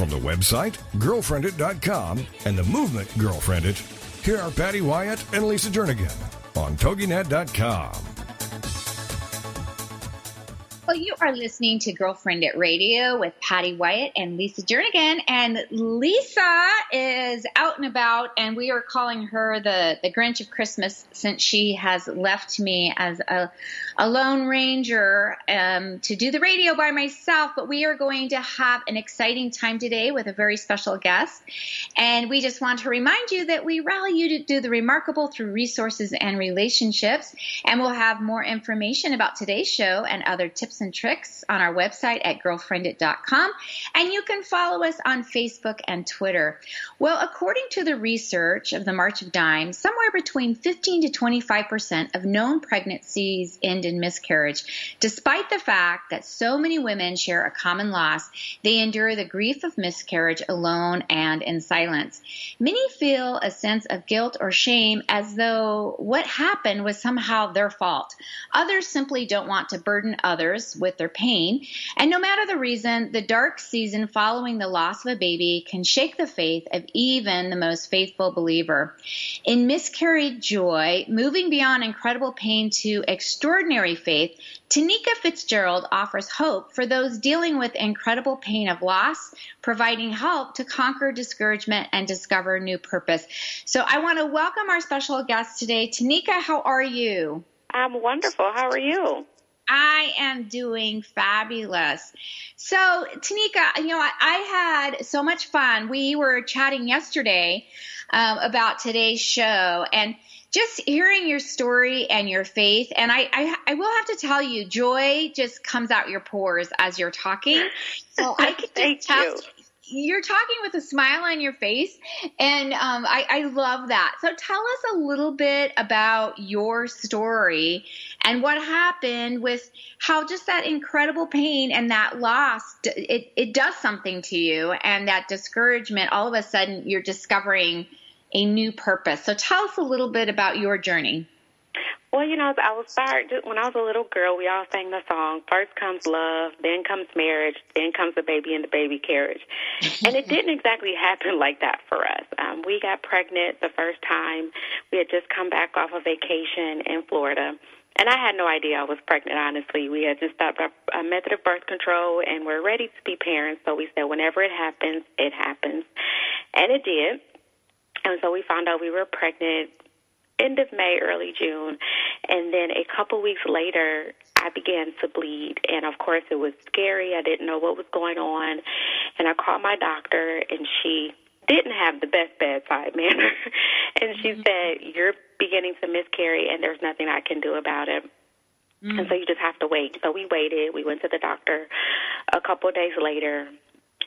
From the website, girlfriendit.com, and the movement Girlfriendit, here are Patty Wyatt and Lisa Jernigan on TogiNet.com. Well, you are listening to Girlfriendit Radio with Patty Wyatt and Lisa Jernigan. And Lisa is out and about, and we are calling her the, the Grinch of Christmas since she has left me as a, a lone ranger um, to do the radio by myself. But we are going to have an exciting time today with a very special guest. And we just want to remind you that we rally you to do the remarkable through resources and relationships. And we'll have more information about today's show and other tips and tricks on our website at girlfriendit.com. And you can follow us on Facebook and Twitter. Well, according to the research of the March of Dimes, somewhere between 15 to 25% of known pregnancies end in miscarriage. Despite the fact that so many women share a common loss, they endure the grief of miscarriage alone and in silence. Many feel a sense of guilt or shame as though what happened was somehow their fault. Others simply don't want to burden others with their pain. And no matter the reason, the dark season following the loss of a baby can shake the faith of even the most faithful believer. In miscarried joy, moving beyond incredible pain to extraordinary faith, Tanika Fitzgerald offers hope for those dealing with incredible pain of loss, providing help to conquer discouragement and discover new purpose. So I want to welcome our special guest today. Tanika, how are you? I'm wonderful. How are you? I am doing fabulous. So, Tanika, you know, I, I had so much fun. We were chatting yesterday um, about today's show and just hearing your story and your faith. And I, I, I, will have to tell you, joy just comes out your pores as you're talking. So I can just tell you're talking with a smile on your face, and um, I, I love that. So tell us a little bit about your story and what happened with how just that incredible pain and that loss it, it does something to you, and that discouragement. All of a sudden, you're discovering a new purpose. So tell us a little bit about your journey. Well, you know, I was start when I was a little girl. We all sang the song: first comes love, then comes marriage, then comes the baby in the baby carriage. and it didn't exactly happen like that for us. Um, we got pregnant the first time. We had just come back off a vacation in Florida. And I had no idea I was pregnant, honestly. We had just stopped a method of birth control and we're ready to be parents. So we said, whenever it happens, it happens. And it did. And so we found out we were pregnant end of May, early June. And then a couple weeks later, I began to bleed. And of course, it was scary. I didn't know what was going on. And I called my doctor, and she didn't have the best bedside manner. and she mm-hmm. said, You're beginning to miscarry, and there's nothing I can do about it. Mm-hmm. And so you just have to wait. So we waited. We went to the doctor a couple of days later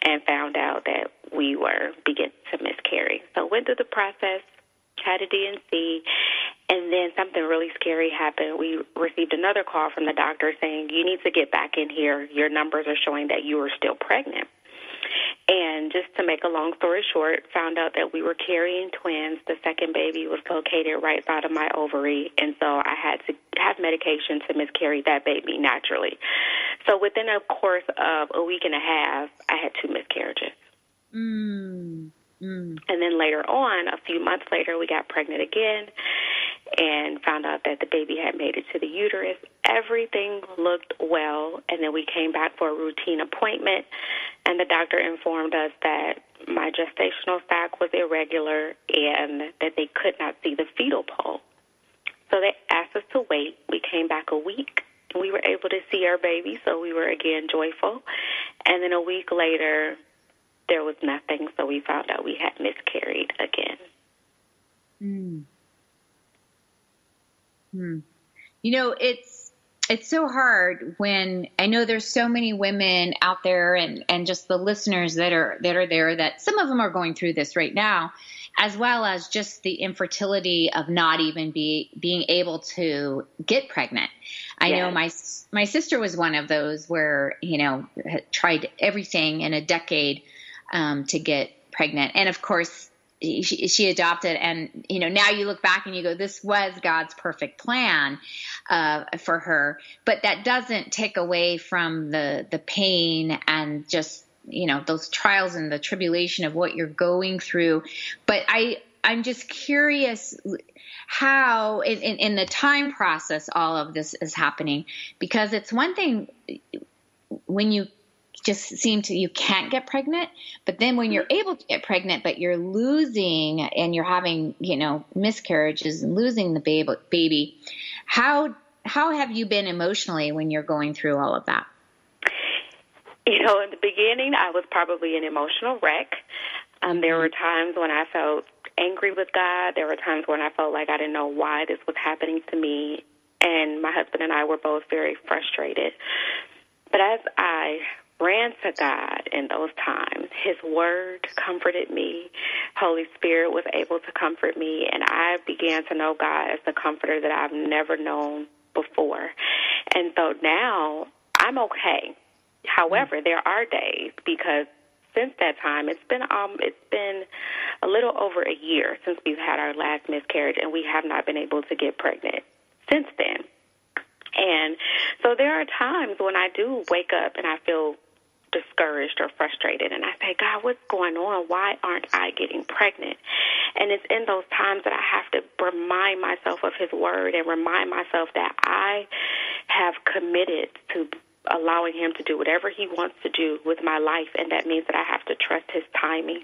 and found out that we were beginning to miscarry. So went through the process, had a D&C, and then something really scary happened. We received another call from the doctor saying, You need to get back in here. Your numbers are showing that you are still pregnant. And just to make a long story short, found out that we were carrying twins. The second baby was located right side of my ovary, and so I had to have medication to miscarry that baby naturally. So within a course of a week and a half, I had two miscarriages. Mm. Mm. And then later on, a few months later, we got pregnant again and found out that the baby had made it to the uterus. Everything looked well, and then we came back for a routine appointment, and the doctor informed us that my gestational sac was irregular and that they could not see the fetal pole. So they asked us to wait. We came back a week. We were able to see our baby, so we were again joyful. And then a week later, there was nothing, so we found out we had miscarried again. Hmm. Hmm. You know, it's it's so hard when I know there's so many women out there and, and just the listeners that are that are there that some of them are going through this right now, as well as just the infertility of not even be being able to get pregnant. I yes. know my my sister was one of those where you know tried everything in a decade um, to get pregnant, and of course she, she, adopted and you know now you look back and you go this was god's perfect plan uh, for her. But that doesn't take away from the the pain and just you know those trials and the tribulation of what you're going through. But i i'm just curious how in, in, in the time process all of this is happening. Because it's one thing when you just seem to you can't get pregnant. But then when you're able to get pregnant but you're losing and you're having you know miscarriages and losing the baby baby how how have you been emotionally when you're going through all of that? You know in the beginning i was probably an emotional wreck. Um there were times when i felt angry with god. There were times when i felt like i didn't know why this was happening to me. And my husband and i were both very frustrated. But as I ran to God in those times. His word comforted me. Holy Spirit was able to comfort me, and I began to know God as the comforter that I've never known before. And so now I'm okay. However, there are days because since that time it's been um it's been a little over a year since we've had our last miscarriage and we have not been able to get pregnant since then. And so there are times when I do wake up and I feel discouraged or frustrated and I say, God, what's going on? Why aren't I getting pregnant? And it's in those times that I have to remind myself of his word and remind myself that I have committed to allowing him to do whatever he wants to do with my life and that means that I have to trust his timing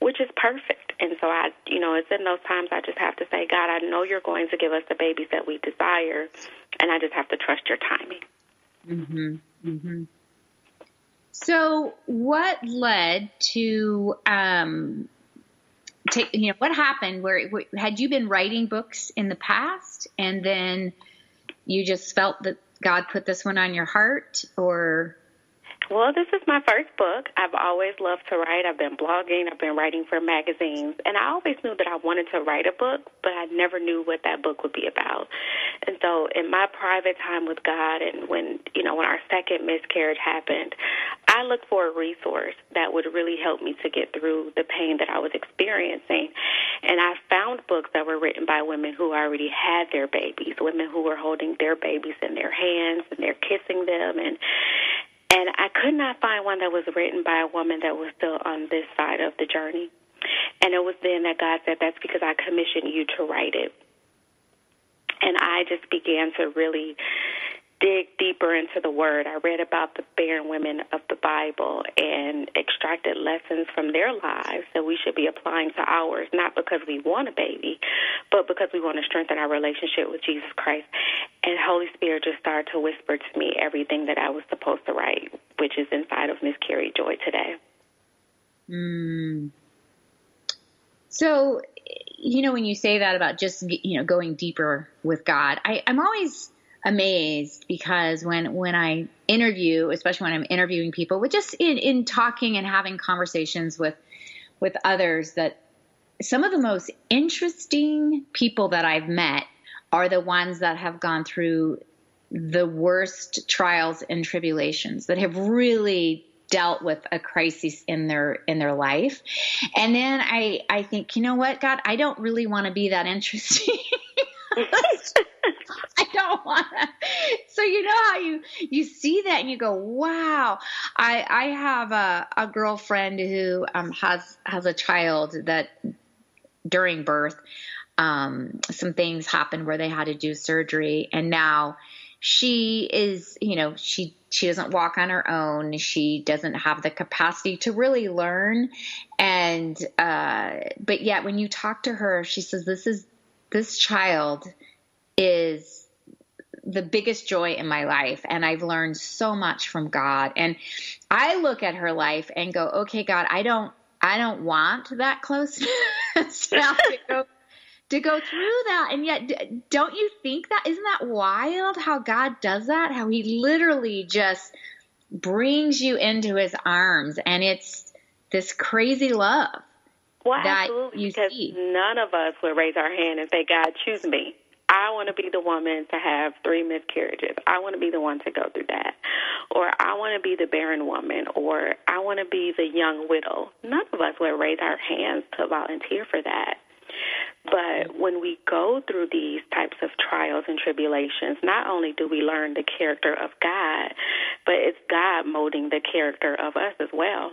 which is perfect. And so I you know it's in those times I just have to say God I know you're going to give us the babies that we desire and I just have to trust your timing. Mhm mhm so, what led to um, take, you know what happened? Where had you been writing books in the past, and then you just felt that God put this one on your heart, or well, this is my first book. I've always loved to write. I've been blogging, I've been writing for magazines, and I always knew that I wanted to write a book, but I never knew what that book would be about. And so, in my private time with God, and when you know when our second miscarriage happened, I looked for a resource that would really help me to get through the pain that I was experiencing. And I found books that were written by women who already had their babies, women who were holding their babies in their hands and they're kissing them and and I could not find one that was written by a woman that was still on this side of the journey. And it was then that God said, That's because I commissioned you to write it. And I just began to really dig deeper into the word. I read about the barren women of the Bible and extracted lessons from their lives that we should be applying to ours, not because we want a baby, but because we want to strengthen our relationship with Jesus Christ. And Holy Spirit just started to whisper to me everything that I was supposed to write, which is inside of Miss Carrie Joy today. Mm. So, you know, when you say that about just, you know, going deeper with God, I, I'm always amazed because when when I interview, especially when I'm interviewing people, with just in, in talking and having conversations with with others, that some of the most interesting people that I've met are the ones that have gone through the worst trials and tribulations that have really dealt with a crisis in their in their life. And then i i think you know what god? I don't really want to be that interesting I don't want to. So you know how you see that and you go, wow. I I have a a girlfriend who um, has has a child that during birth, um, some things happened where they had to do surgery, and now she is, you know, she she doesn't walk on her own. She doesn't have the capacity to really learn, and uh, but yet when you talk to her, she says this is this child is the biggest joy in my life and I've learned so much from God and I look at her life and go okay God I don't I don't want that closeness now to go to go through that. And yet, don't you think that isn't that wild how God does that? How He literally just brings you into His arms, and it's this crazy love. Well, absolutely, because see. none of us would raise our hand and say, "God, choose me." I want to be the woman to have three miscarriages. I want to be the one to go through that. Or I want to be the barren woman. Or I want to be the young widow. None of us would raise our hands to volunteer for that. But when we go through these types of trials and tribulations, not only do we learn the character of God, but it's God molding the character of us as well.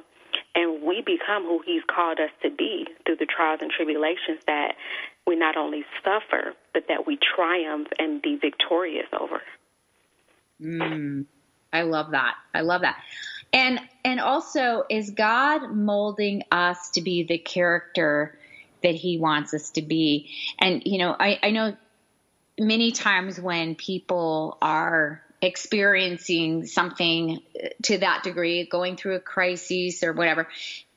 And we become who He's called us to be through the trials and tribulations that we not only suffer, but that we triumph and be victorious over. Mm, I love that. I love that. And and also is God molding us to be the character that he wants us to be. And, you know, I, I know many times when people are experiencing something to that degree, going through a crisis or whatever,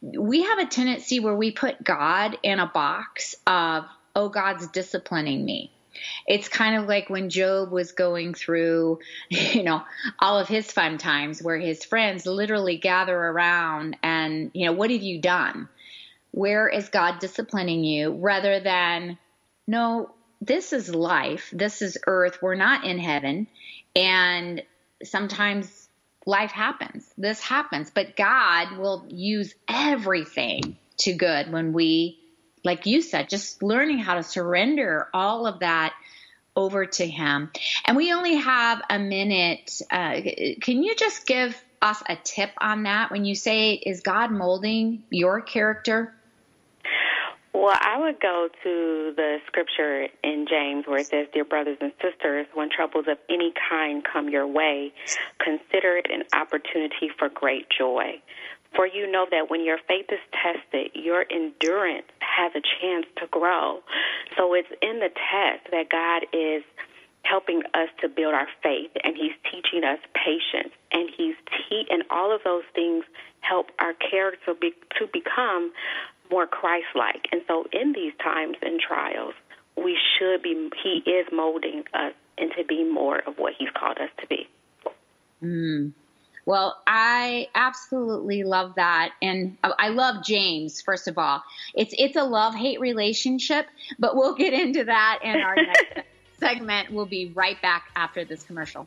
we have a tendency where we put God in a box of, oh, God's disciplining me. It's kind of like when Job was going through, you know, all of his fun times where his friends literally gather around and, you know, what have you done? Where is God disciplining you rather than, no, this is life. This is earth. We're not in heaven. And sometimes life happens. This happens. But God will use everything to good when we, like you said, just learning how to surrender all of that over to Him. And we only have a minute. Uh, can you just give us a tip on that when you say, is God molding your character? Well, I would go to the scripture in James where it says, Dear brothers and sisters, when troubles of any kind come your way, consider it an opportunity for great joy. For you know that when your faith is tested, your endurance has a chance to grow. So it's in the test that God is helping us to build our faith and he's teaching us patience and he's te- and all of those things help our character be- to become more Christ-like. And so, in these times and trials, we should be. He is molding us into being more of what He's called us to be. Mm. Well, I absolutely love that, and I love James. First of all, it's it's a love hate relationship, but we'll get into that in our next segment. We'll be right back after this commercial.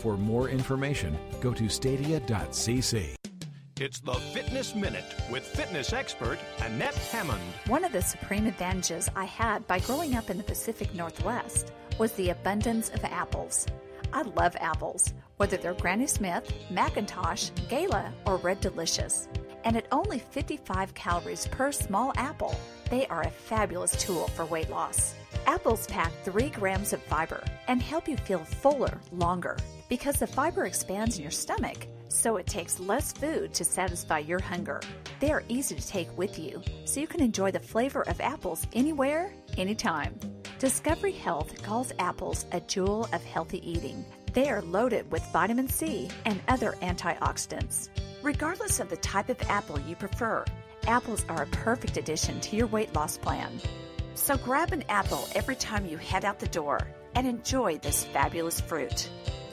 For more information, go to stadia.cc. It's the Fitness Minute with fitness expert Annette Hammond. One of the supreme advantages I had by growing up in the Pacific Northwest was the abundance of apples. I love apples, whether they're Granny Smith, McIntosh, Gala, or Red Delicious. And at only 55 calories per small apple, they are a fabulous tool for weight loss. Apples pack 3 grams of fiber and help you feel fuller longer because the fiber expands in your stomach, so it takes less food to satisfy your hunger. They are easy to take with you, so you can enjoy the flavor of apples anywhere, anytime. Discovery Health calls apples a jewel of healthy eating. They are loaded with vitamin C and other antioxidants. Regardless of the type of apple you prefer, apples are a perfect addition to your weight loss plan. So grab an apple every time you head out the door and enjoy this fabulous fruit.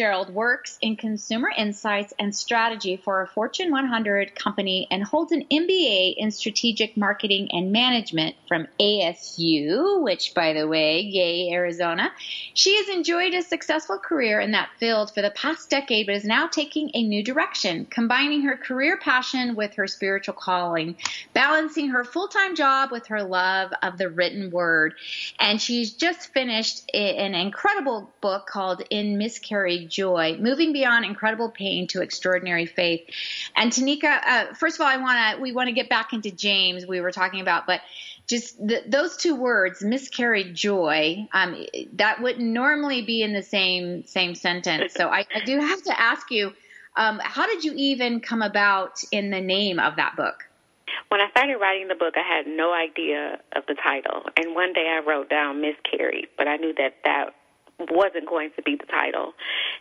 Fitzgerald works in consumer insights and strategy for a Fortune 100 company and holds an MBA in strategic marketing and management from ASU, which, by the way, yay, Arizona. She has enjoyed a successful career in that field for the past decade, but is now taking a new direction, combining her career passion with her spiritual calling, balancing her full time job with her love of the written word. And she's just finished an incredible book called In Miscarried Joy, Moving Beyond Incredible Pain to Extraordinary Faith. And Tanika, uh, first of all, I want to, we want to get back into James we were talking about, but just those two words, miscarried joy, um, that wouldn't normally be in the same, same sentence. So I, I do have to ask you, um, how did you even come about in the name of that book? When I started writing the book, I had no idea of the title. And one day I wrote down miscarried, but I knew that that wasn't going to be the title.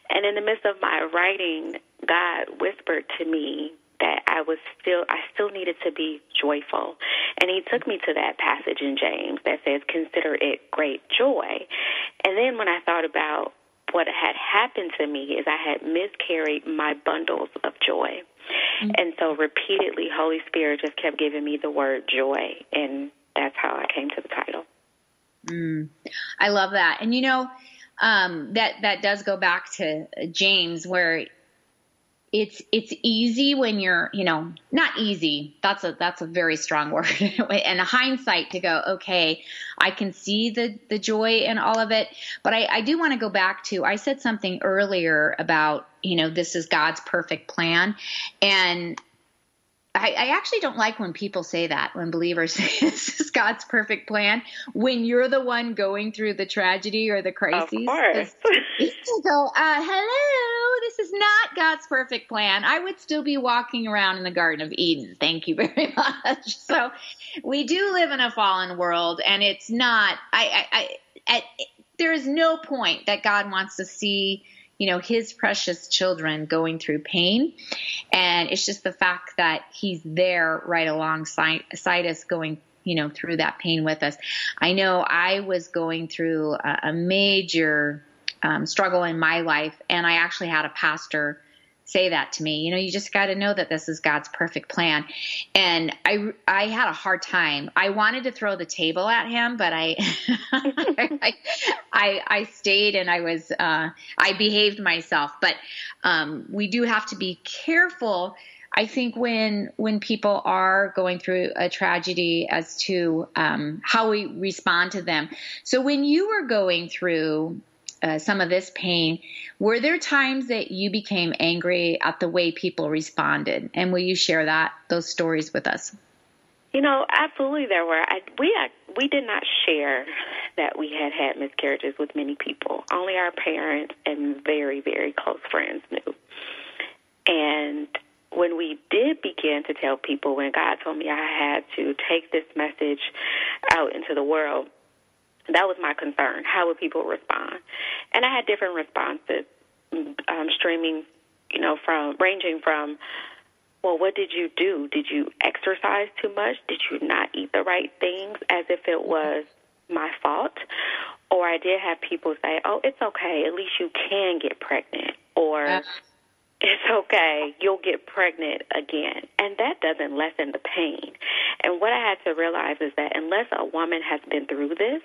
And in the midst of my writing, God whispered to me that I was still I still needed to be joyful. And he took me to that passage in James that says consider it great joy. And then when I thought about what had happened to me is I had miscarried my bundles of joy. Mm-hmm. And so repeatedly Holy Spirit just kept giving me the word joy and that's how I came to the title. Mm, I love that. And you know, um, that that does go back to James, where it's it's easy when you're you know not easy. That's a that's a very strong word. And a hindsight to go okay i can see the the joy in all of it. But i i do want to go back to i said something earlier about you know this is god's perfect plan. And I, I, actually don't like when people say that, when believers say this is God's perfect plan, when you're the one going through the tragedy or the crisis. Of course. go, uh, hello, this is not God's perfect plan. I would still be walking around in the Garden of Eden. Thank you very much. So we do live in a fallen world, and it's not, I, I, I at, there is no point that God wants to see you know, his precious children going through pain. And it's just the fact that he's there right alongside us going you know through that pain with us i know i was going through a, a major um, struggle in my life and i actually had a pastor say that to me. You know, you just got to know that this is God's perfect plan. And I, I had a hard time. I wanted to throw the table at him, but I, I, I, I, stayed and I was, uh, I behaved myself. But um, we do have to be careful. I think when when people are going through a tragedy as to um, how we respond to them. So when you were going through uh, some of this pain, were there times that you became angry at the way people responded? And will you share that those stories with us? You know, absolutely there were. I, we uh, we did not share that we had had miscarriages with many people. Only our parents and very very close friends knew. And when we did begin to tell people, when God told me I had to take this message out into the world, that was my concern. How would people respond? And I had different responses, um, streaming, you know, from ranging from, well, what did you do? Did you exercise too much? Did you not eat the right things as if it was my fault? Or I did have people say, oh, it's okay. At least you can get pregnant. Or, uh it's okay, you'll get pregnant again. And that doesn't lessen the pain. And what I had to realize is that unless a woman has been through this,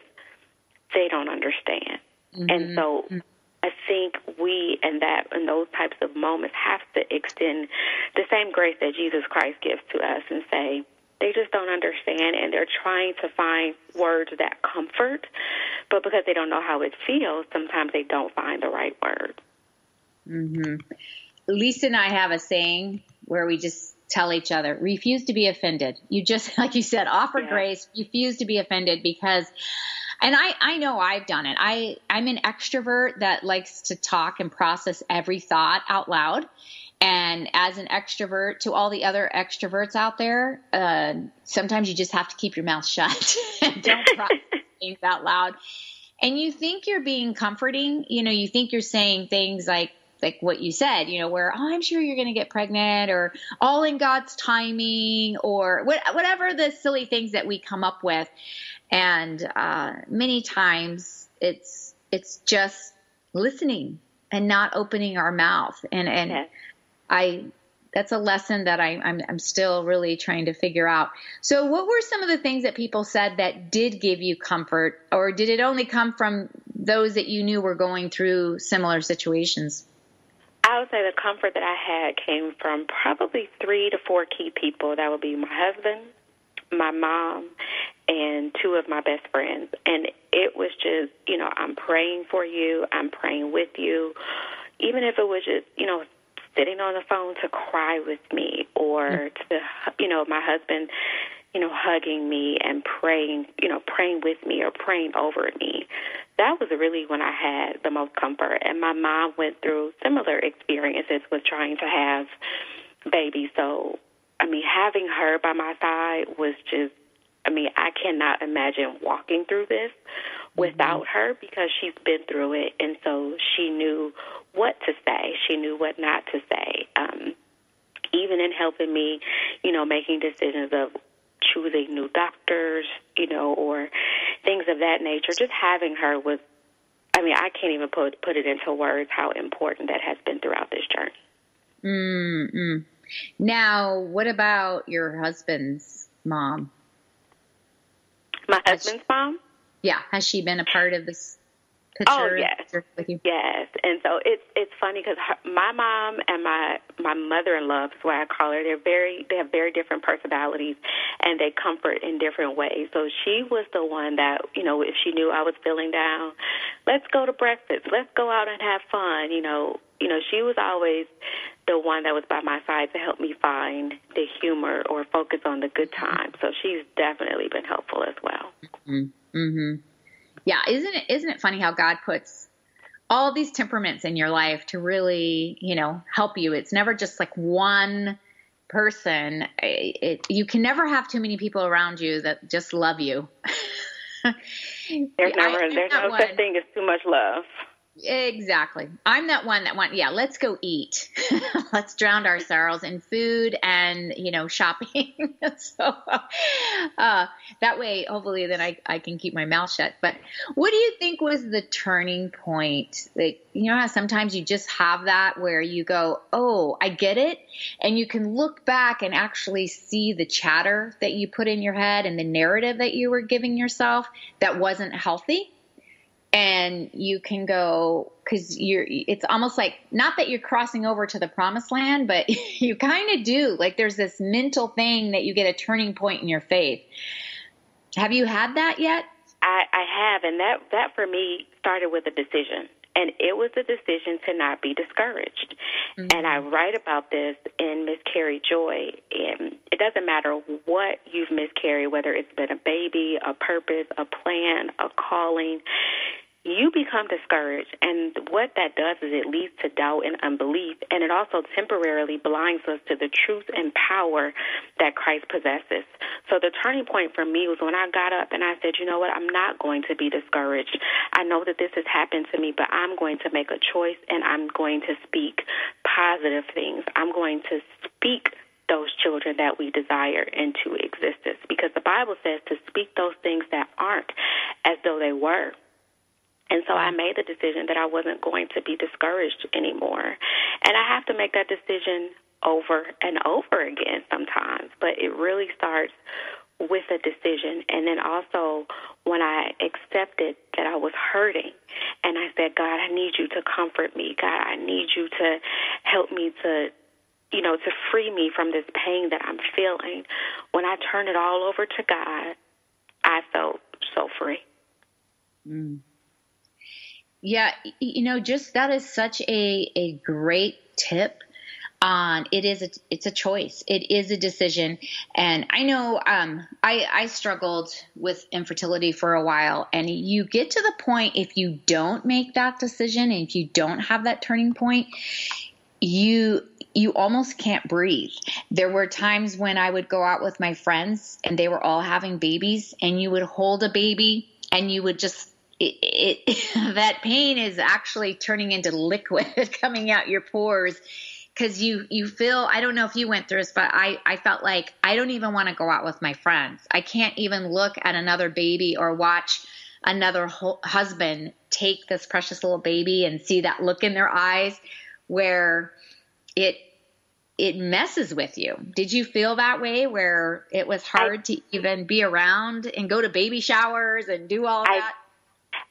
they don't understand. Mm-hmm. And so I think we and that and those types of moments have to extend the same grace that Jesus Christ gives to us and say, they just don't understand and they're trying to find words that comfort, but because they don't know how it feels, sometimes they don't find the right word. Mm-hmm. Lisa and I have a saying where we just tell each other, refuse to be offended. You just, like you said, offer yeah. grace, refuse to be offended because And I, I know I've done it. I, I'm an extrovert that likes to talk and process every thought out loud. And as an extrovert to all the other extroverts out there, uh, sometimes you just have to keep your mouth shut and don't process things out loud. And you think you're being comforting, you know, you think you're saying things like, like what you said, you know, where, oh, I'm sure you're going to get pregnant or all in God's timing or what, whatever the silly things that we come up with. And uh, many times it's, it's just listening and not opening our mouth. And, and yeah. I, that's a lesson that I, I'm, I'm still really trying to figure out. So, what were some of the things that people said that did give you comfort, or did it only come from those that you knew were going through similar situations? I would say the comfort that I had came from probably three to four key people. That would be my husband, my mom, and two of my best friends. And it was just, you know, I'm praying for you, I'm praying with you. Even if it was just, you know, sitting on the phone to cry with me or mm-hmm. to, you know, my husband you know, hugging me and praying, you know, praying with me or praying over me. That was really when I had the most comfort. And my mom went through similar experiences with trying to have babies. So, I mean, having her by my side was just, I mean, I cannot imagine walking through this without mm-hmm. her because she's been through it. And so she knew what to say, she knew what not to say. Um, even in helping me, you know, making decisions of choosing new doctors, you know, or things of that nature. Just having her was, I mean, I can't even put put it into words how important that has been throughout this journey. Mm-mm. Now, what about your husband's mom? My husband's mom? Yeah, has she been a part of this Oh yes, with you? yes. And so it's it's funny because my mom and my my mother-in-law, is what I call her, they're very they have very different personalities, and they comfort in different ways. So she was the one that you know if she knew I was feeling down, let's go to breakfast, let's go out and have fun. You know, you know she was always the one that was by my side to help me find the humor or focus on the good times. So she's definitely been helpful as well. Mm-hmm. mm-hmm yeah, isn't it isn't it funny how God puts all these temperaments in your life to really, you know, help you. It's never just like one person. It, it, you can never have too many people around you that just love you. there's never there's no one. such thing as too much love. Exactly. I'm that one that went, yeah, let's go eat. let's drown our sorrows in food and, you know, shopping. so uh, that way, hopefully, then I, I can keep my mouth shut. But what do you think was the turning point? Like, you know how sometimes you just have that where you go, oh, I get it. And you can look back and actually see the chatter that you put in your head and the narrative that you were giving yourself that wasn't healthy and you can go because you're it's almost like not that you're crossing over to the promised land but you kind of do like there's this mental thing that you get a turning point in your faith have you had that yet i i have and that that for me started with a decision and it was a decision to not be discouraged. Mm-hmm. And I write about this in Miscarry Joy. And it doesn't matter what you've miscarried, whether it's been a baby, a purpose, a plan, a calling you become discouraged. And what that does is it leads to doubt and unbelief. And it also temporarily blinds us to the truth and power that Christ possesses. So the turning point for me was when I got up and I said, you know what, I'm not going to be discouraged. I know that this has happened to me, but I'm going to make a choice and I'm going to speak positive things. I'm going to speak those children that we desire into existence because the Bible says to speak those things that aren't as though they were. And so I made the decision that I wasn't going to be discouraged anymore. And I have to make that decision over and over again sometimes, but it really starts with a decision. And then also when I accepted that I was hurting and I said, God, I need you to comfort me. God, I need you to help me to you know, to free me from this pain that I'm feeling. When I turned it all over to God, I felt so free. Mm. Yeah, you know, just that is such a, a great tip. on it is a, it's a choice it is a decision and i know um, I, I struggled with infertility for a while and you get to the point if you don't make that decision and if you don't have that turning point you you almost can't breathe. There were times when I would go out with my friends and they were all having babies and you would hold a baby and you would just it, it that pain is actually turning into liquid coming out your pores because you you feel I don't know if you went through this, but I I felt like I don't even want to go out with my friends. I can't even look at another baby or watch another ho- husband take this precious little baby and see that look in their eyes where it it messes with you. Did you feel that way where it was hard I, to even be around and go to baby showers and do all I, that?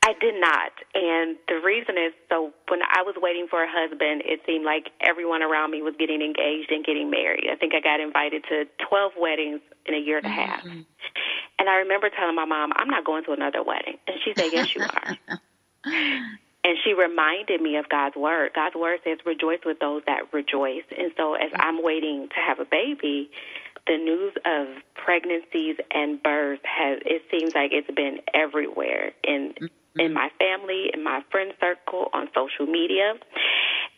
I did not. And the reason is so when I was waiting for a husband, it seemed like everyone around me was getting engaged and getting married. I think I got invited to 12 weddings in a year and a half. Mm-hmm. And I remember telling my mom, I'm not going to another wedding. And she said, Yes, you are. and she reminded me of God's word. God's word says, Rejoice with those that rejoice. And so as I'm waiting to have a baby, the news of pregnancies and births has it seems like it's been everywhere in mm-hmm. In my family, in my friend circle, on social media.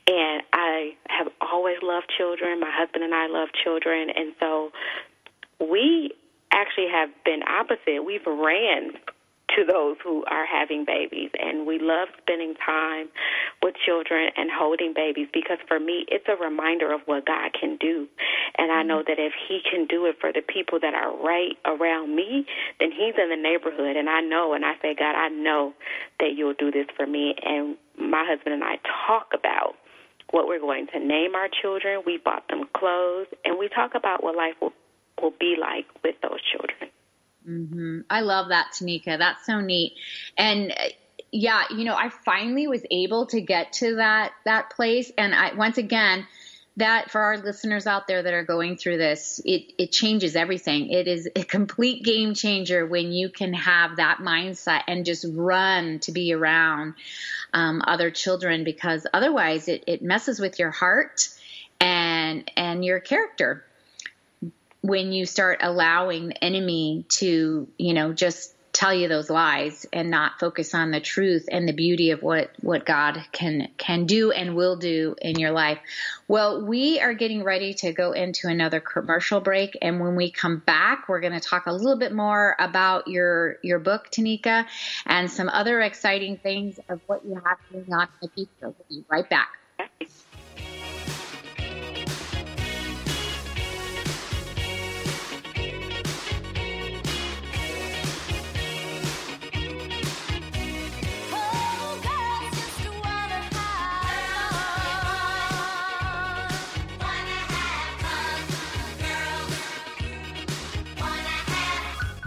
And I have always loved children. My husband and I love children, and so we actually have been opposite. We've ran to those who are having babies. And we love spending time with children and holding babies because for me, it's a reminder of what God can do. And I know mm-hmm. that if He can do it for the people that are right around me, then He's in the neighborhood. And I know, and I say, God, I know that you'll do this for me. And my husband and I talk about what we're going to name our children. We bought them clothes, and we talk about what life will, will be like with those children. Mm-hmm. I love that, Tanika. That's so neat. And uh, yeah, you know, I finally was able to get to that that place, and I once again that for our listeners out there that are going through this, it, it changes everything. It is a complete game changer when you can have that mindset and just run to be around um, other children because otherwise it, it messes with your heart and and your character when you start allowing the enemy to, you know, just tell you those lies and not focus on the truth and the beauty of what what God can can do and will do in your life. Well, we are getting ready to go into another commercial break and when we come back, we're going to talk a little bit more about your your book Tanika and some other exciting things of what you have going on in the future. We'll be right back.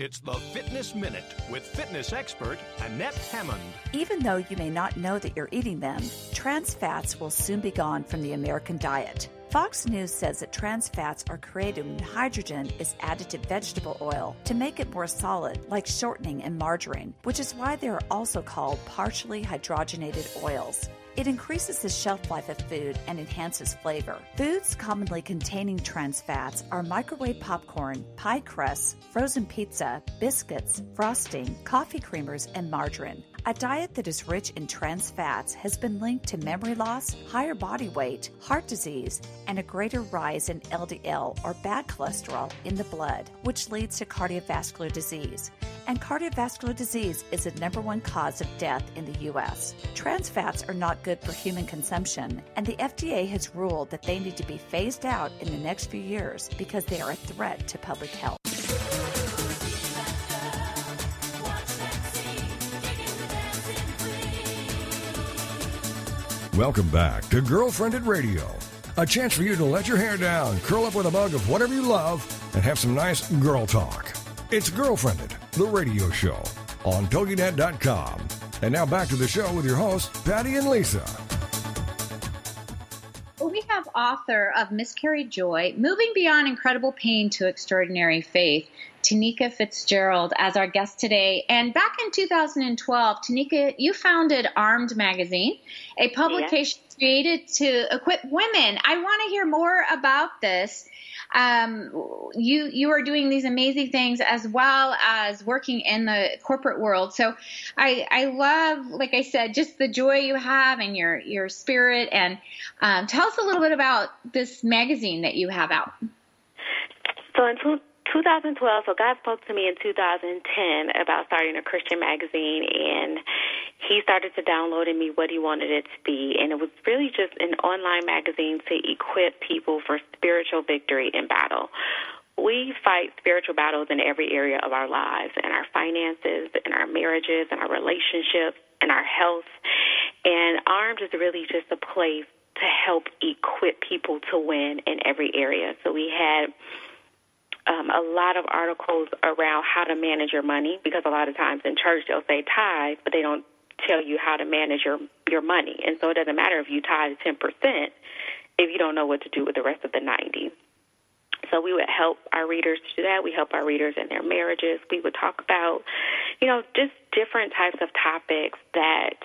It's the Fitness Minute with fitness expert Annette Hammond. Even though you may not know that you're eating them, trans fats will soon be gone from the American diet. Fox News says that trans fats are created when hydrogen is added to vegetable oil to make it more solid, like shortening and margarine, which is why they are also called partially hydrogenated oils. It increases the shelf life of food and enhances flavor. Foods commonly containing trans fats are microwave popcorn, pie crusts, frozen pizza, biscuits, frosting, coffee creamers, and margarine. A diet that is rich in trans fats has been linked to memory loss, higher body weight, heart disease, and a greater rise in LDL or bad cholesterol in the blood, which leads to cardiovascular disease. and cardiovascular disease is the number one cause of death in the U.S. Trans fats are not good for human consumption, and the FDA has ruled that they need to be phased out in the next few years because they are a threat to public health. Welcome back to Girlfriendit Radio. A chance for you to let your hair down, curl up with a mug of whatever you love, and have some nice girl talk. It's Girlfriendit, the radio show on TogiNet.com. And now back to the show with your hosts, Patty and Lisa. Well, we have author of Miscarried Joy, Moving Beyond Incredible Pain to Extraordinary Faith, Tanika Fitzgerald, as our guest today. And back in 2012, Tanika, you founded Armed Magazine, a publication yes. created to equip women. I want to hear more about this um, you you are doing these amazing things as well as working in the corporate world. So I I love, like I said, just the joy you have and your your spirit. And um, tell us a little bit about this magazine that you have out. So 2012, so God spoke to me in 2010 about starting a Christian magazine, and He started to download in me what He wanted it to be. And it was really just an online magazine to equip people for spiritual victory in battle. We fight spiritual battles in every area of our lives, in our finances, in our marriages, in our relationships, in our health. And Armed is really just a place to help equip people to win in every area. So we had um, a lot of articles around how to manage your money because a lot of times in church they'll say tithe, but they don't tell you how to manage your your money. And so it doesn't matter if you tithe ten percent if you don't know what to do with the rest of the ninety. So we would help our readers do that. We help our readers in their marriages. We would talk about, you know, just different types of topics that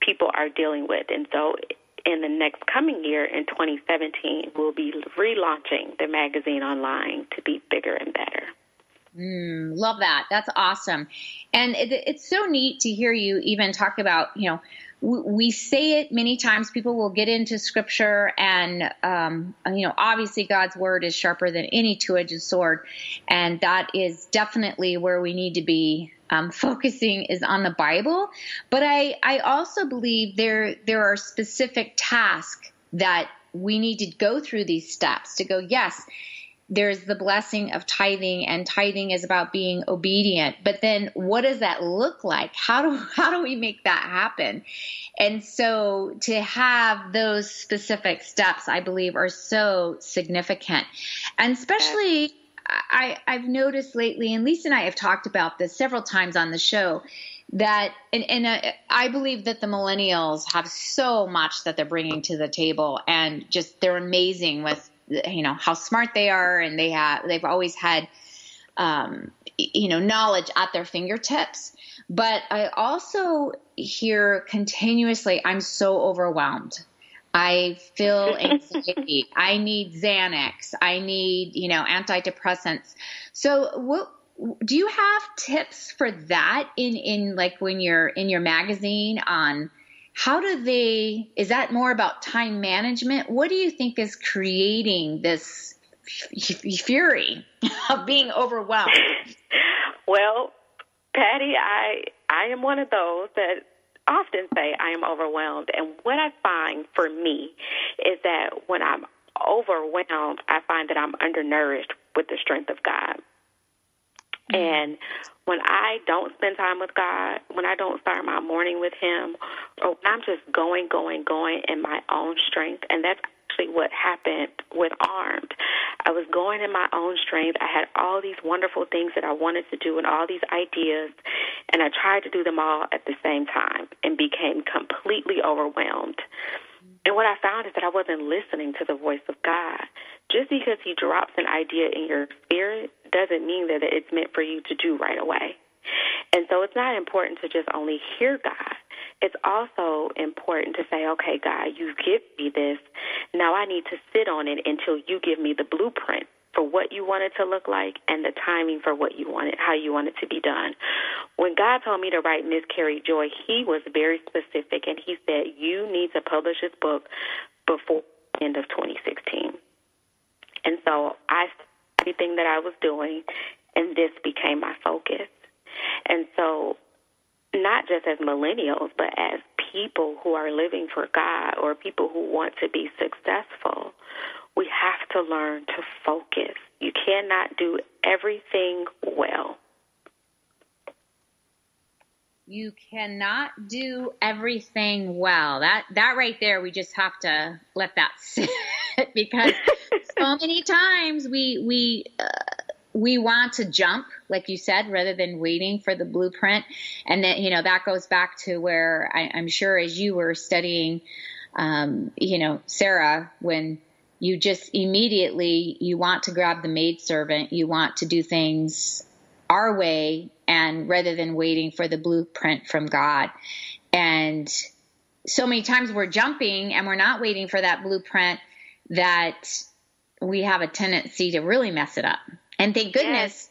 people are dealing with. And so in the next coming year, in 2017, we'll be relaunching the magazine online to be bigger and better. Mm, love that. That's awesome. And it, it's so neat to hear you even talk about, you know, we say it many times. People will get into scripture, and um, you know, obviously, God's word is sharper than any two-edged sword, and that is definitely where we need to be um, focusing is on the Bible. But I, I also believe there there are specific tasks that we need to go through these steps to go. Yes, there's the blessing of tithing and tithing is about being obedient but then what does that look like how do how do we make that happen and so to have those specific steps i believe are so significant and especially I, I've noticed lately, and Lisa and I have talked about this several times on the show, that and, and uh, I believe that the millennials have so much that they're bringing to the table, and just they're amazing with you know how smart they are, and they have they've always had um, you know knowledge at their fingertips. But I also hear continuously, I'm so overwhelmed. I feel anxiety. I need Xanax. I need, you know, antidepressants. So what do you have tips for that in in like when you're in your magazine on how do they is that more about time management? What do you think is creating this fury of being overwhelmed? Well, Patty, I I am one of those that often say I am overwhelmed. And what I find for me is that when I'm overwhelmed, I find that I'm undernourished with the strength of God. Mm-hmm. And when I don't spend time with God, when I don't start my morning with Him, or when I'm just going, going, going in my own strength, and that's actually what happened with Armed. I was going in my own strength. I had all these wonderful things that I wanted to do and all these ideas, and I tried to do them all at the same time and became completely overwhelmed. And what I found is that I wasn't listening to the voice of God. Just because He drops an idea in your spirit doesn't mean that it's meant for you to do right away. And so it's not important to just only hear God it's also important to say, okay, God, you give me this. Now I need to sit on it until you give me the blueprint for what you want it to look like and the timing for what you want it, how you want it to be done. When God told me to write Miscarried Joy, He was very specific and He said, you need to publish this book before the end of 2016. And so I everything that I was doing, and this became my focus. And so, not just as millennials, but as people who are living for God or people who want to be successful, we have to learn to focus. You cannot do everything well. You cannot do everything well. That that right there, we just have to let that sit because so many times we we uh, we want to jump, like you said, rather than waiting for the blueprint. And then, you know, that goes back to where I, am sure as you were studying, um, you know, Sarah, when you just immediately, you want to grab the maidservant, you want to do things our way and rather than waiting for the blueprint from God. And so many times we're jumping and we're not waiting for that blueprint that we have a tendency to really mess it up. And thank goodness yes.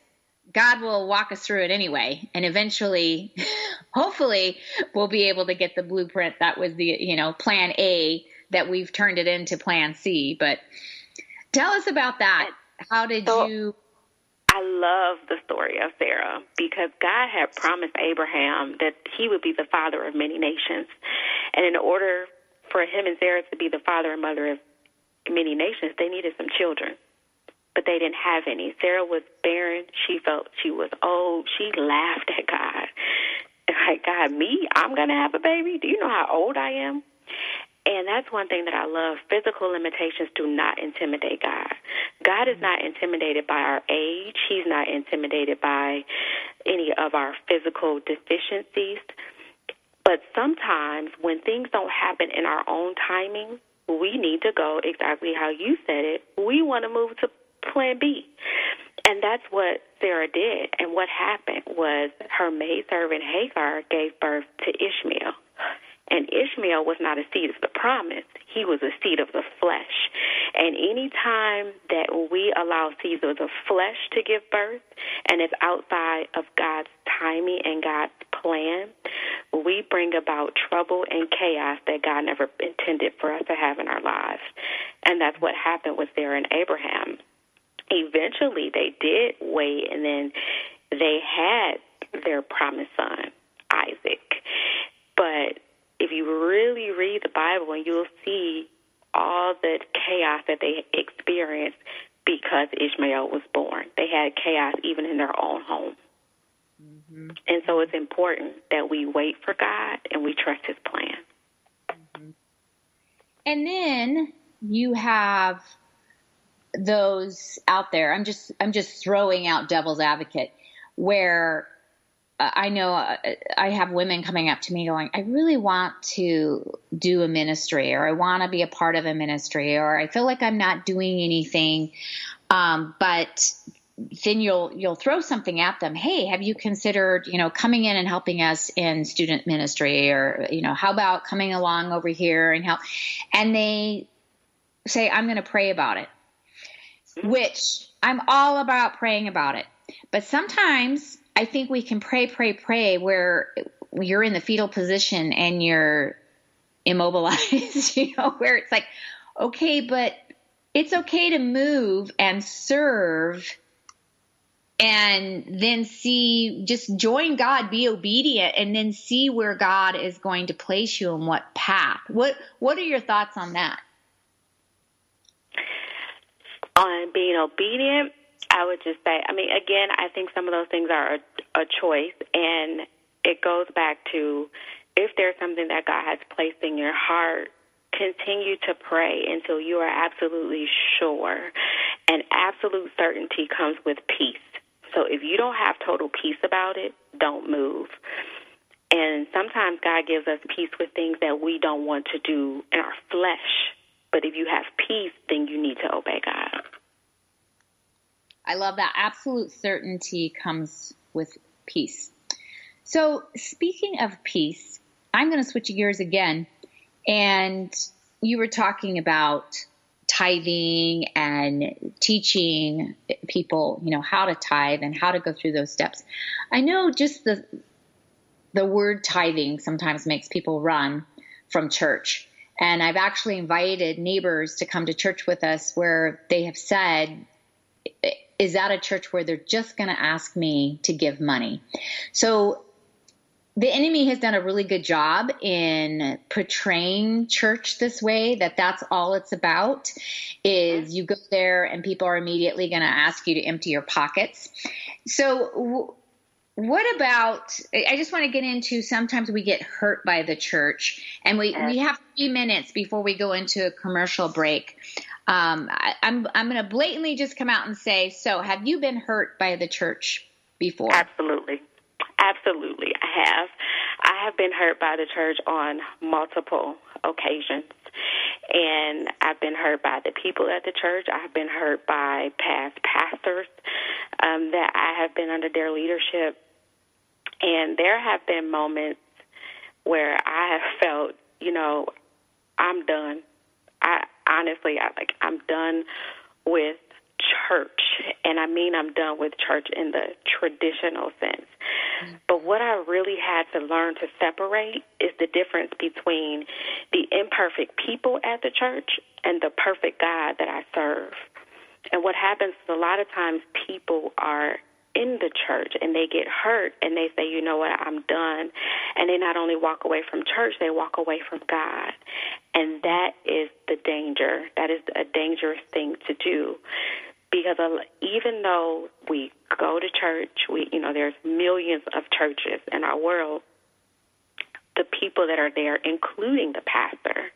God will walk us through it anyway. And eventually, hopefully, we'll be able to get the blueprint that was the, you know, plan A that we've turned it into plan C. But tell us about that. How did so, you? I love the story of Sarah because God had promised Abraham that he would be the father of many nations. And in order for him and Sarah to be the father and mother of many nations, they needed some children but they didn't have any. Sarah was barren. She felt she was old. She laughed at God. Like, God, me? I'm going to have a baby? Do you know how old I am? And that's one thing that I love. Physical limitations do not intimidate God. God is not intimidated by our age. He's not intimidated by any of our physical deficiencies. But sometimes when things don't happen in our own timing, we need to go exactly how you said it. We want to move to plan B. And that's what Sarah did. And what happened was her maidservant Hagar gave birth to Ishmael. And Ishmael was not a seed of the promise, he was a seed of the flesh. And any time that we allow seeds of the flesh to give birth and it's outside of God's timing and God's plan, we bring about trouble and chaos that God never intended for us to have in our lives. And that's what happened with Sarah and Abraham eventually they did wait and then they had their promised son, Isaac. But if you really read the Bible, and you'll see all the chaos that they experienced because Ishmael was born. They had chaos even in their own home. Mm-hmm. And so it's important that we wait for God and we trust His plan. Mm-hmm. And then you have those out there. I'm just I'm just throwing out devil's advocate where uh, I know uh, I have women coming up to me going, I really want to do a ministry or I want to be a part of a ministry or I feel like I'm not doing anything. Um, but then you'll you'll throw something at them. Hey, have you considered you know coming in and helping us in student ministry, or you know how about coming along over here and help? And they say, I'm going to pray about it Mm-hmm. which I'm all about praying about it. But sometimes I think we can pray, pray, pray where you're in the fetal position and you're immobilized, you know, where it's like, okay, but it's okay to move and serve and then see just join God, be obedient and then see where God is going to place you and what path. What what are your thoughts on that? On being obedient, I would just say, I mean, again, I think some of those things are a, a choice, and it goes back to if there's something that God has placed in your heart, continue to pray until you are absolutely sure. And absolute certainty comes with peace. So if you don't have total peace about it, don't move. And sometimes God gives us peace with things that we don't want to do in our flesh. But if you have peace, then you need to obey God. I love that. Absolute certainty comes with peace. So, speaking of peace, I'm going to switch gears again. And you were talking about tithing and teaching people, you know, how to tithe and how to go through those steps. I know just the the word tithing sometimes makes people run from church. And I've actually invited neighbors to come to church with us where they have said, is that a church where they're just going to ask me to give money? So the enemy has done a really good job in portraying church this way that that's all it's about is you go there and people are immediately going to ask you to empty your pockets so what about i just want to get into sometimes we get hurt by the church and we, we have three minutes before we go into a commercial break um, I, I'm, I'm going to blatantly just come out and say so have you been hurt by the church before absolutely Absolutely, I have. I have been hurt by the church on multiple occasions. And I've been hurt by the people at the church. I have been hurt by past pastors um, that I have been under their leadership. And there have been moments where I have felt, you know, I'm done. I honestly, I like, I'm done with church. And I mean, I'm done with church in the traditional sense. But what I really had to learn to separate is the difference between the imperfect people at the church and the perfect God that I serve. And what happens is a lot of times people are in the church and they get hurt and they say, you know what, I'm done. And they not only walk away from church, they walk away from God. And that is the danger. That is a dangerous thing to do because uh, even though we go to church, we you know there's millions of churches in our world. The people that are there, including the pastor,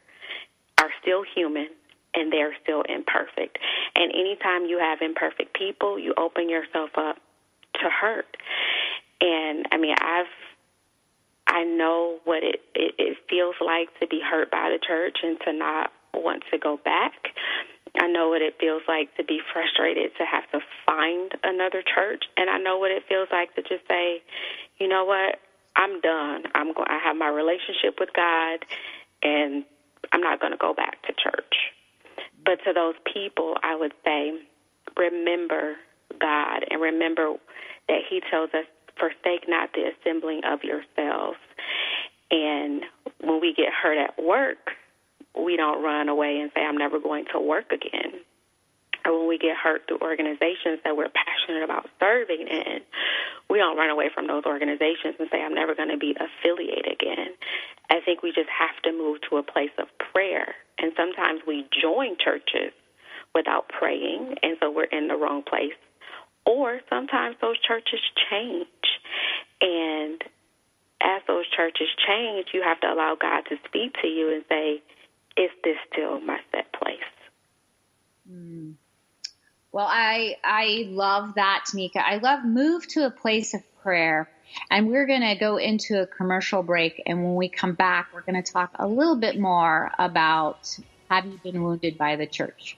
are still human and they're still imperfect. And anytime you have imperfect people, you open yourself up to hurt. And I mean, I've I know what it, it, it feels like to be hurt by the church and to not want to go back. I know what it feels like to be frustrated to have to find another church, and I know what it feels like to just say, you know what, I'm done. I'm going. I have my relationship with God, and I'm not going to go back to church. But to those people, I would say, remember God and remember that He tells us, forsake not the assembling of yourselves. And when we get hurt at work, we don't run away and say, I'm never going to work again. Or when we get hurt through organizations that we're passionate about serving in, we don't run away from those organizations and say, I'm never going to be affiliated again. I think we just have to move to a place of prayer. And sometimes we join churches without praying, and so we're in the wrong place. Or sometimes those churches change. And as those churches change, you have to allow God to speak to you and say, is this still my set place? Mm. Well, I I love that, Tamika. I love move to a place of prayer. And we're going to go into a commercial break. And when we come back, we're going to talk a little bit more about have you been wounded by the church?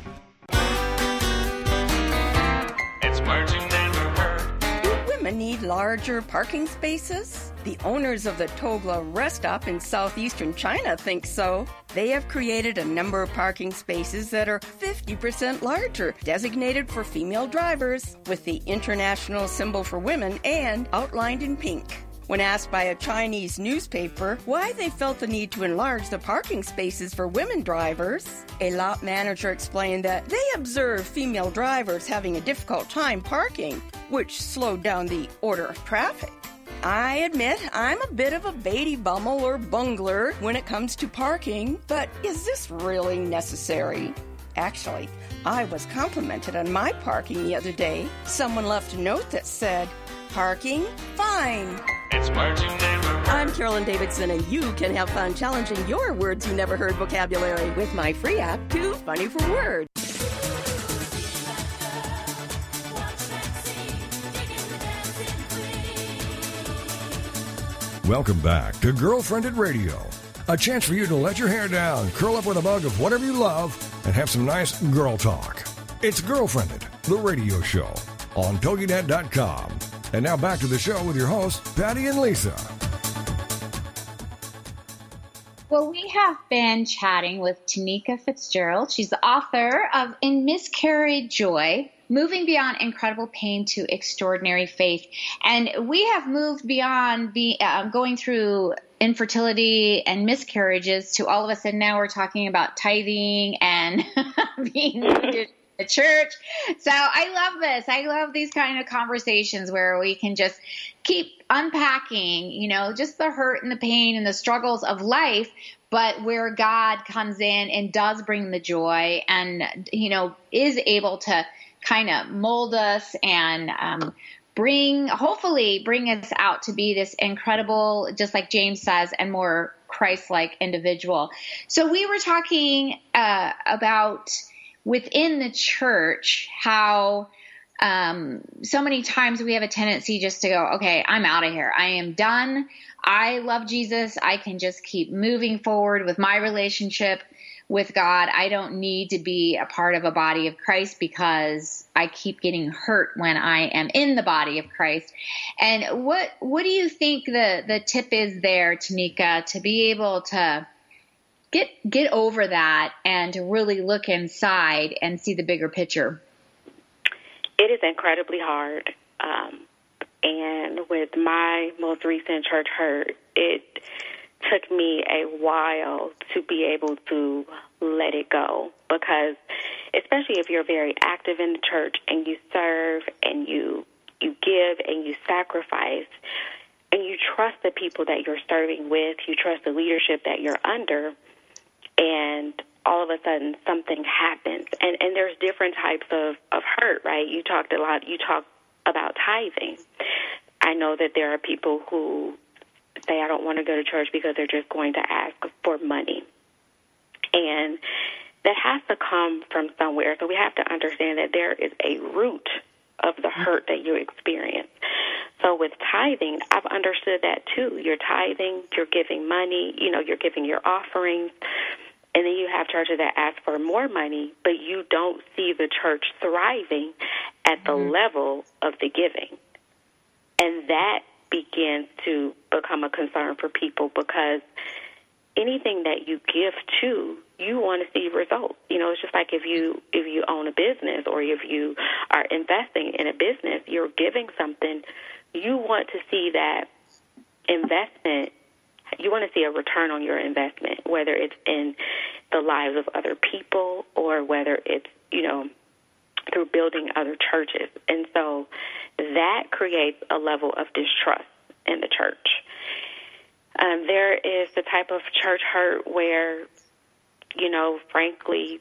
Need larger parking spaces? The owners of the Togla rest stop in southeastern China think so. They have created a number of parking spaces that are 50% larger, designated for female drivers, with the international symbol for women and outlined in pink. When asked by a Chinese newspaper why they felt the need to enlarge the parking spaces for women drivers, a lot manager explained that they observed female drivers having a difficult time parking, which slowed down the order of traffic. I admit I'm a bit of a baity bummel or bungler when it comes to parking, but is this really necessary? Actually, I was complimented on my parking the other day. Someone left a note that said, Parking? Fine. It's words you never. I'm Carolyn Davidson, and you can have fun challenging your words you never heard vocabulary with my free app, Too Funny for Words. Welcome back to Girlfriendit Radio, a chance for you to let your hair down, curl up with a mug of whatever you love, and have some nice girl talk. It's Girlfriendit, the radio show on TogiNet.com. And now back to the show with your hosts, Patty and Lisa. Well, we have been chatting with Tanika Fitzgerald. She's the author of In Miscarried Joy Moving Beyond Incredible Pain to Extraordinary Faith. And we have moved beyond be, uh, going through infertility and miscarriages to all of a sudden now we're talking about tithing and being the church. So I love this. I love these kind of conversations where we can just keep unpacking, you know, just the hurt and the pain and the struggles of life, but where God comes in and does bring the joy and, you know, is able to kind of mold us and, um, bring, hopefully bring us out to be this incredible, just like James says, and more Christ-like individual. So we were talking, uh, about, within the church how um, so many times we have a tendency just to go, okay, I'm out of here. I am done. I love Jesus. I can just keep moving forward with my relationship with God. I don't need to be a part of a body of Christ because I keep getting hurt when I am in the body of Christ. And what what do you think the the tip is there, Tanika, to be able to get get over that and really look inside and see the bigger picture? It is incredibly hard. Um, and with my most recent church hurt, it took me a while to be able to let it go because especially if you're very active in the church and you serve and you you give and you sacrifice and you trust the people that you're serving with, you trust the leadership that you're under, and all of a sudden something happens. And and there's different types of of hurt right? You talked a lot you talked about tithing. I know that there are people who say i don't want to go to church because they're just going to ask for money. And that has to come from somewhere. So we have to understand that there is a root of the hurt that you experience so with tithing, I've understood that too. You're tithing, you're giving money, you know, you're giving your offerings. And then you have churches that ask for more money, but you don't see the church thriving at the mm-hmm. level of the giving. And that begins to become a concern for people because anything that you give to, you want to see results. You know, it's just like if you if you own a business or if you are investing in a business, you're giving something, you want to see that investment you want to see a return on your investment, whether it's in the lives of other people or whether it's, you know, through building other churches. And so that creates a level of distrust in the church. Um, there is the type of church hurt where, you know, frankly,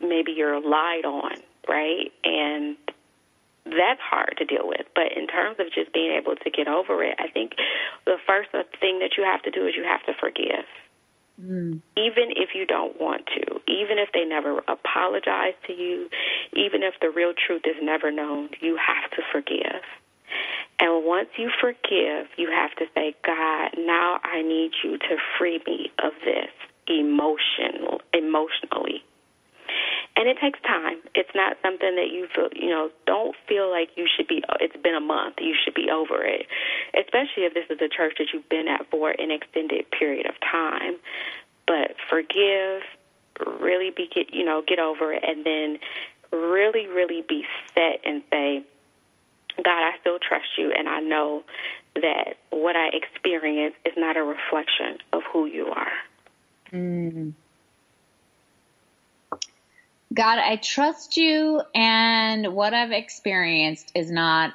maybe you're lied on, right? And that's hard to deal with. But in terms of just being able to get over it, I think the first thing that you have to do is you have to forgive. Mm. Even if you don't want to, even if they never apologize to you, even if the real truth is never known, you have to forgive. And once you forgive, you have to say, God, now I need you to free me of this emotional, emotionally and it takes time. It's not something that you feel, you know, don't feel like you should be, it's been a month, you should be over it, especially if this is a church that you've been at for an extended period of time. But forgive, really be, get, you know, get over it, and then really, really be set and say, God, I still trust you, and I know that what I experience is not a reflection of who you are. Mm. God, I trust you, and what I've experienced is not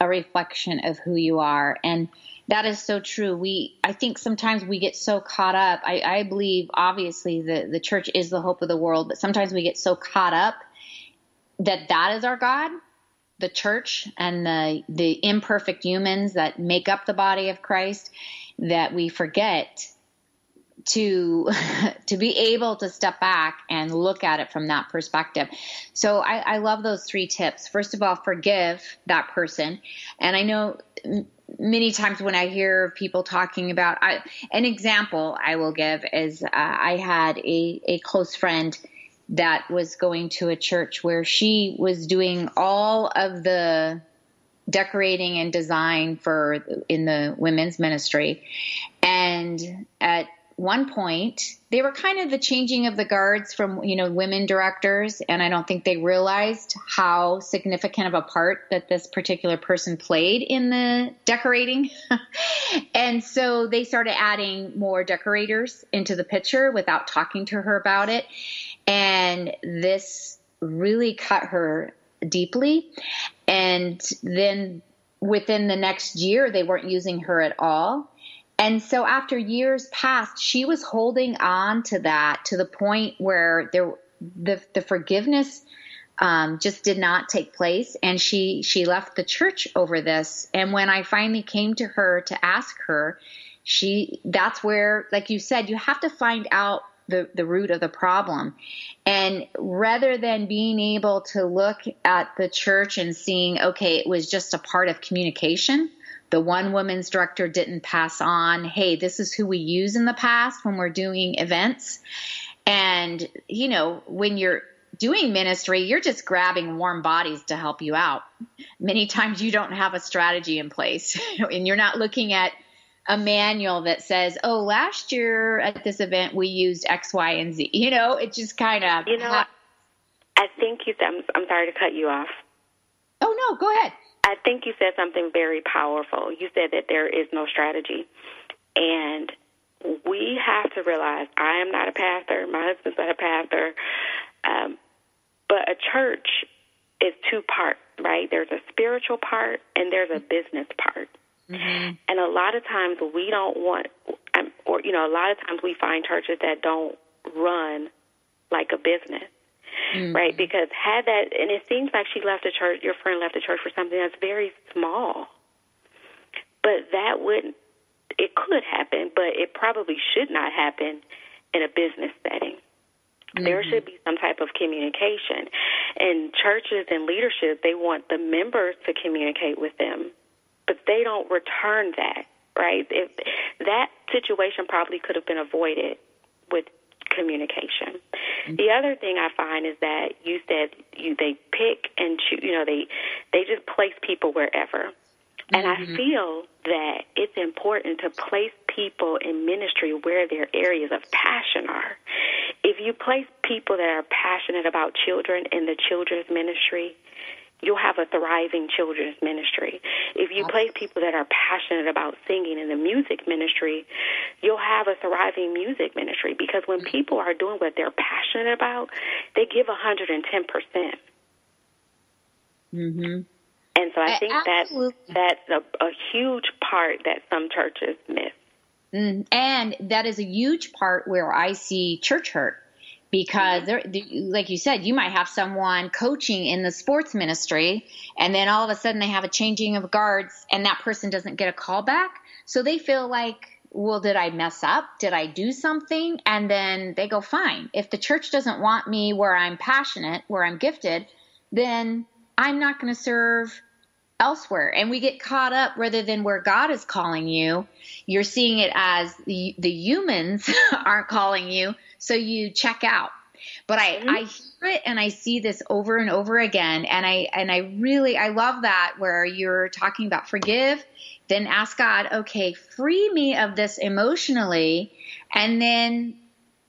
a reflection of who you are. And that is so true. We, I think sometimes we get so caught up. I, I believe, obviously, the, the church is the hope of the world, but sometimes we get so caught up that that is our God, the church, and the, the imperfect humans that make up the body of Christ, that we forget to to be able to step back and look at it from that perspective. So I, I love those three tips. First of all, forgive that person, and I know many times when I hear people talking about I, an example I will give is uh, I had a, a close friend that was going to a church where she was doing all of the decorating and design for in the women's ministry and at one point they were kind of the changing of the guards from you know women directors and i don't think they realized how significant of a part that this particular person played in the decorating. And so they started adding more decorators into the picture without talking to her about it. And this really cut her deeply. And then within the next year they weren't using her at all and so after years passed, she was holding on to that to the point where there the the forgiveness um, just did not take place, and she she left the church over this. And when I finally came to her to ask her, she that's where, like you said, you have to find out the, the root of the problem. And rather than being able to look at the church and seeing, okay, it was just a part of communication, the one women's director didn't pass on, hey, this is who we use in the past when we're doing events. And, you know, when you're doing ministry, you're just grabbing warm bodies to help you out. Many times you don't have a strategy in place and you're not looking at a manual that says, "Oh, last year at this event we used X, Y, and Z." You know, it just kind of. You know, ha- I think you. I'm, I'm sorry to cut you off. Oh no, go ahead. I think you said something very powerful. You said that there is no strategy. And we have to realize I am not a pastor, my husband's not a pastor, um, but a church is two parts, right? There's a spiritual part and there's a business part. Mm-hmm. And a lot of times we don't want, um, or, you know, a lot of times we find churches that don't run like a business mm-hmm. right? Because had that, and it seems like she left the church, your friend left the church for something that's very small. But that wouldn't, it could happen, but it probably should not happen in a business setting. Mm-hmm. There should be some type of communication. And churches and leadership, they want the members to communicate with them, but they don't return that, right? If that situation probably could have been avoided with communication. Mm-hmm. The other thing I find is that you said you they pick and choose, you know, they they just place people wherever. And mm-hmm. I feel that it's important to place people in ministry where their areas of passion are. If you place people that are passionate about children in the children's ministry, you'll have a thriving children's ministry. If you place people that are passionate about singing in the music ministry, you'll have a thriving music ministry because when mm-hmm. people are doing what they're passionate about, they give 110%. Mhm. And so I think that that's a, a huge part that some churches miss. Mm, and that is a huge part where I see church hurt because like you said, you might have someone coaching in the sports ministry, and then all of a sudden they have a changing of guards, and that person doesn't get a call back. So they feel like, well, did I mess up? Did I do something? And then they go, fine. If the church doesn't want me where I'm passionate, where I'm gifted, then I'm not going to serve elsewhere. And we get caught up rather than where God is calling you. You're seeing it as the, the humans aren't calling you so you check out. But I, mm-hmm. I hear it and I see this over and over again. And I, and I really, I love that where you're talking about forgive, then ask God, okay, free me of this emotionally. And then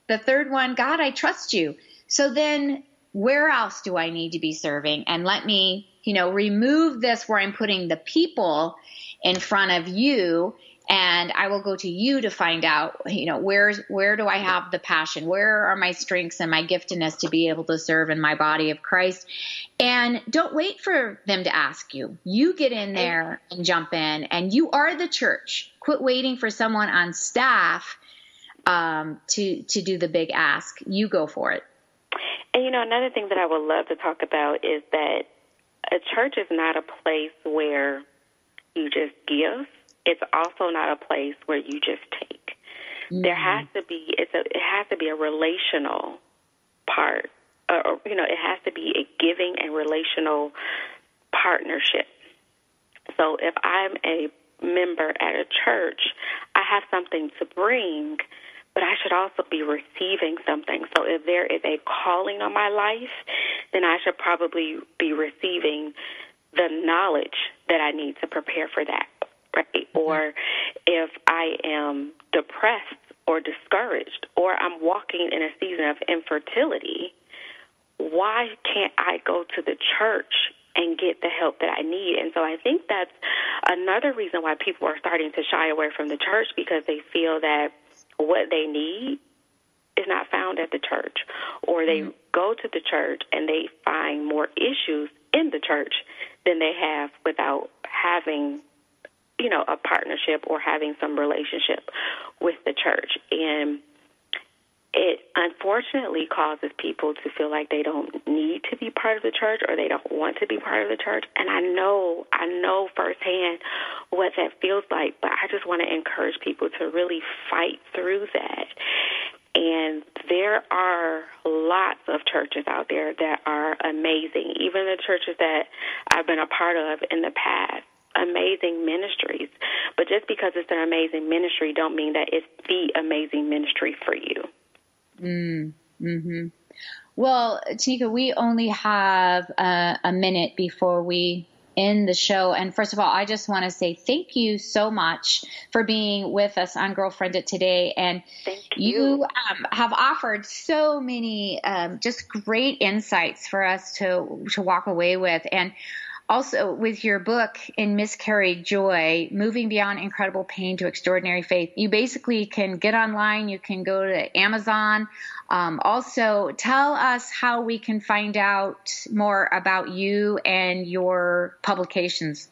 the third one, God, I trust you. So then where else do I need to be serving? And let me, you know, remove this where I'm putting the people in front of you and I will go to you to find out, you know, where's where do I have the passion? Where are my strengths and my giftedness to be able to serve in my body of Christ? And don't wait for them to ask you. You get in there and jump in, and you are the church. Quit waiting for someone on staff um, to to do the big ask. You go for it. And you know, another thing that I would love to talk about is that a church is not a place where you just give it's also not a place where you just take. Mm-hmm. There has to be it's a it has to be a relational part. Or, you know, it has to be a giving and relational partnership. So if I'm a member at a church, I have something to bring, but I should also be receiving something. So if there is a calling on my life, then I should probably be receiving the knowledge that I need to prepare for that right? Mm-hmm. Or if I am depressed or discouraged, or I'm walking in a season of infertility, why can't I go to the church and get the help that I need? And so I think that's another reason why people are starting to shy away from the church because they feel that what they need is not found at the church, or they mm-hmm. go to the church and they find more issues in the church than they have without having you know, a partnership or having some relationship with the church. And it unfortunately causes people to feel like they don't need to be part of the church or they don't want to be part of the church. And I know, I know firsthand what that feels like, but I just want to encourage people to really fight through that. And there are lots of churches out there that are amazing, even the churches that I've been a part of in the past amazing ministries. But just because it's an amazing ministry don't mean that it's the amazing ministry for you. Mm, hmm Well, Tanika, we only have uh, a minute before we end the show. And first of all, I just want to say thank you so much for being with us on Girlfriendit today. And thank you, you um, have offered so many um, just great insights for us to to walk away with. And also with your book in miscarried joy moving beyond incredible pain to extraordinary faith you basically can get online you can go to amazon. Um, also tell us how we can find out more about you and your publications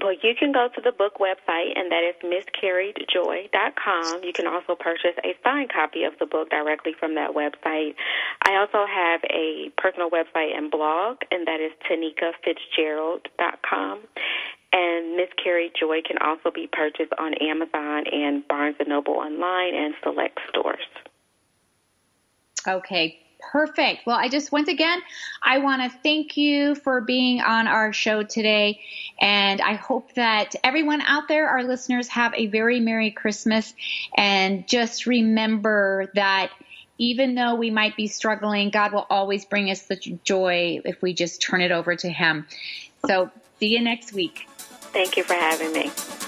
well, you can go to the book website, and that is miscarriedjoy.com. You can also purchase a signed copy of the book directly from that website. I also have a personal website and blog, and that is tanikafitzgerald.com. And Miscarried Joy can also be purchased on Amazon and Barnes & Noble online and select stores. Okay, Perfect. Well, I just, once again, I want to thank you for being on our show today. And I hope that everyone out there, our listeners, have a very Merry Christmas. And just remember that even though we might be struggling, God will always bring us the joy if we just turn it over to Him. So, see you next week. Thank you for having me.